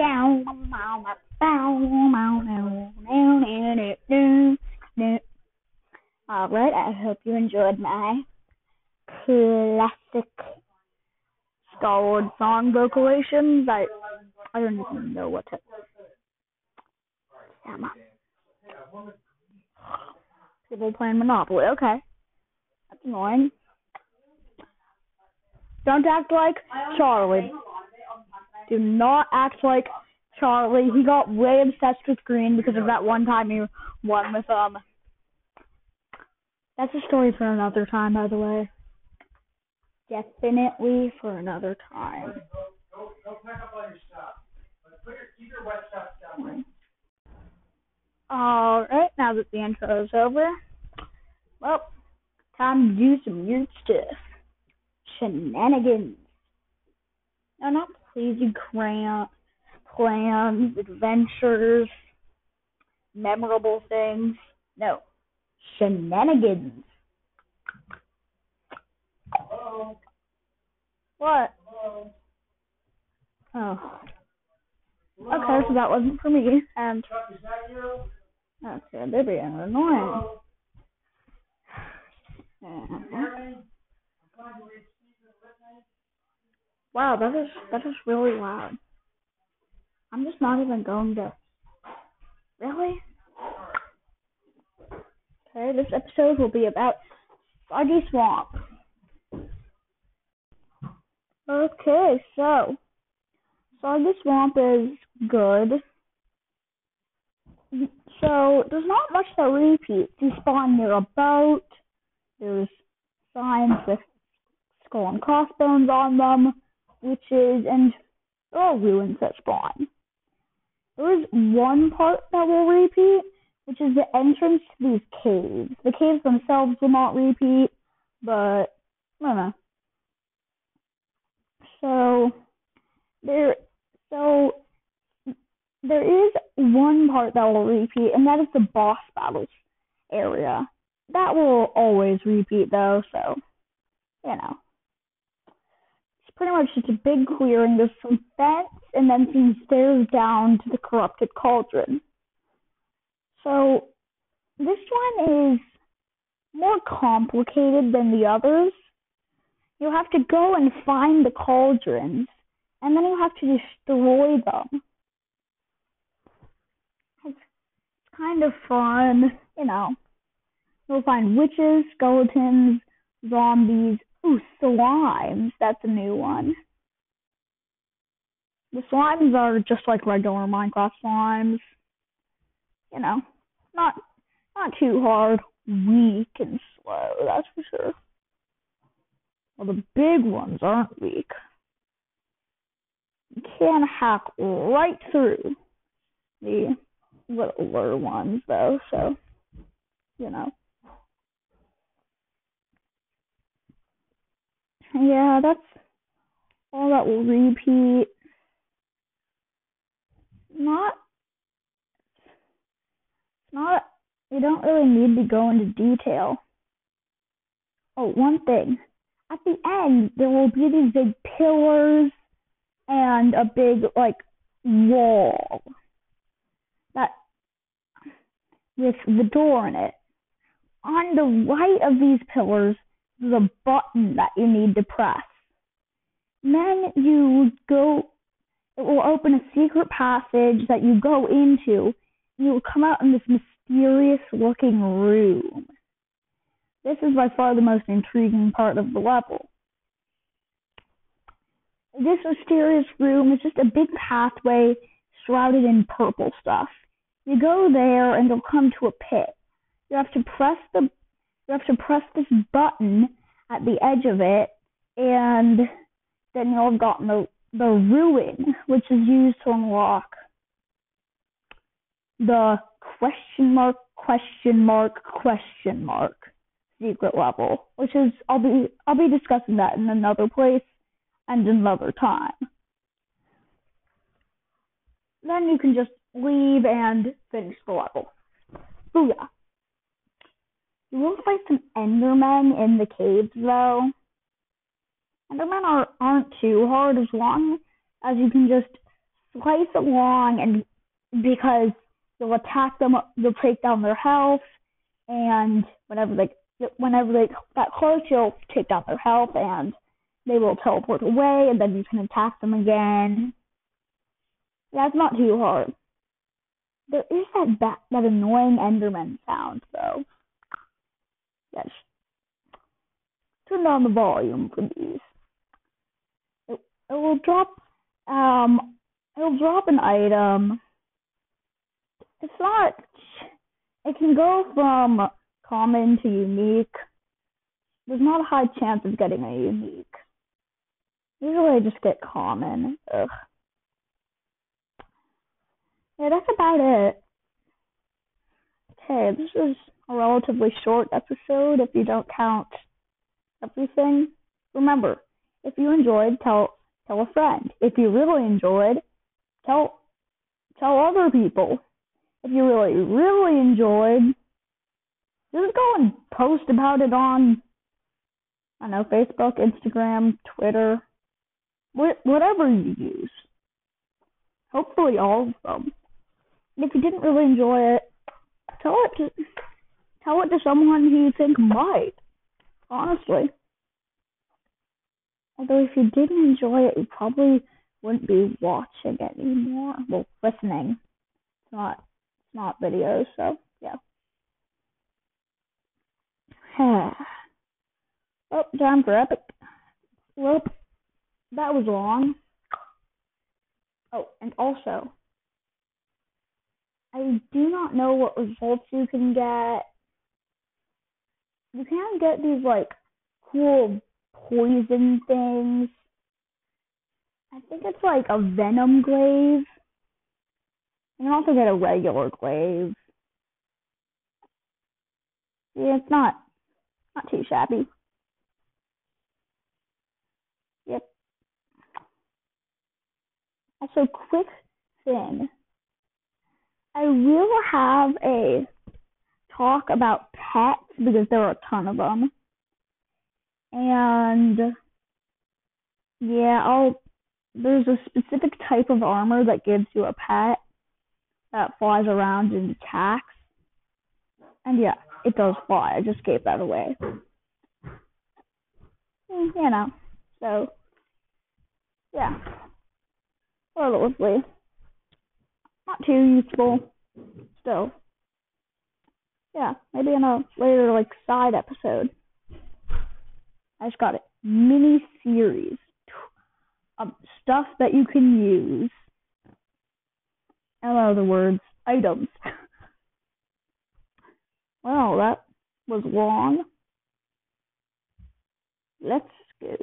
down. All right, I hope you enjoyed my classic Star Wars song vocalizations. I I don't even know what to. Damn. People playing Monopoly. Okay, that's annoying. Don't act like Charlie. Do not act like Charlie. He got way obsessed with green because of that one time he won with um. That's a story for another time, by the way. Definitely for another time. All. Alright, now that the intro is over, well, time to do some weird stuff. Shenanigans. No, not crazy grand plans, adventures, memorable things. No, shenanigans. Hello? What? Hello? Oh. Okay, so that wasn't for me. Um, and that you? okay, they're being annoying. Hello? Wow, that is that is really loud. I'm just not even going to. Really? Okay, this episode will be about Soggy Swamp. Okay, so Soggy Swamp is good. So there's not much that repeats. You spawn near a boat. There's signs with skull and crossbones on them, witches, and are ruins that spawn. There is one part that will repeat, which is the entrance to these caves. The caves themselves will not repeat, but I don't know. So there so there is one part that will repeat and that is the boss battles area. That will always repeat though, so you know. It's pretty much just a big clearing, there's some fence and then some stairs down to the corrupted cauldron. So this one is more complicated than the others. You have to go and find the cauldrons, and then you have to destroy them. It's kind of fun, you know. You'll find witches, skeletons, zombies, ooh, slimes. That's a new one. The slimes are just like regular Minecraft slimes. You know, not not too hard, weak and slow, that's for sure. Well, the big ones aren't weak. You can hack right through the littler ones, though, so, you know. Yeah, that's all that will repeat. Not, not, you don't really need to go into detail. Oh, one thing at the end there will be these big pillars and a big like wall that with the door in it. On the right of these pillars a button that you need to press. Then you go it will open a secret passage that you go into you will come out in this mysterious looking room. This is by far the most intriguing part of the level. This mysterious room is just a big pathway shrouded in purple stuff. You go there and you'll come to a pit. You have to press the you have to press this button at the edge of it and then you'll have gotten the the rune, which is used to unlock the question mark question mark question mark secret level, which is I'll be I'll be discussing that in another place and another time. Then you can just leave and finish the level. Booyah. You will fight some Endermen in the caves though. Endermen are aren't too hard as long as you can just slice along, and because they'll attack them, they'll take down their health, and whenever they whenever they get close, you'll take down their health, and they will teleport away, and then you can attack them again. That's not too hard. There is that ba- that annoying Enderman sound though. Yes. Turn down the volume these. It, it will drop um it'll drop an item. It's not it can go from common to unique. There's not a high chance of getting a unique. Usually I just get common. Ugh. Yeah, that's about it. Okay, this is a relatively short episode if you don't count everything. Remember, if you enjoyed, tell tell a friend. If you really enjoyed, tell tell other people. If you really really enjoyed, just go and post about it on I know Facebook, Instagram, Twitter, wh- whatever you use. Hopefully all of them. If you didn't really enjoy it, tell it to tell it to someone who you think might. Honestly. Although if you didn't enjoy it, you probably wouldn't be watching it anymore. Well, listening. It's not it's not videos, so yeah. oh, time for epic. Well, that was long. Oh, and also, I do not know what results you can get. You can get these like cool poison things. I think it's like a venom glaive. You can also get a regular glaive. Yeah, it's not not too shabby. Yep. Also, quick thing. I will have a talk about pets because there are a ton of them. And yeah, I'll there's a specific type of armor that gives you a pet that flies around and attacks. And yeah, it does fly. I just gave that away. Mm, you know. So yeah. Relatively not too useful still. Yeah, maybe in a later like side episode. I just got it. Mini series of stuff that you can use. In other words, items. well, that was long. Let's go.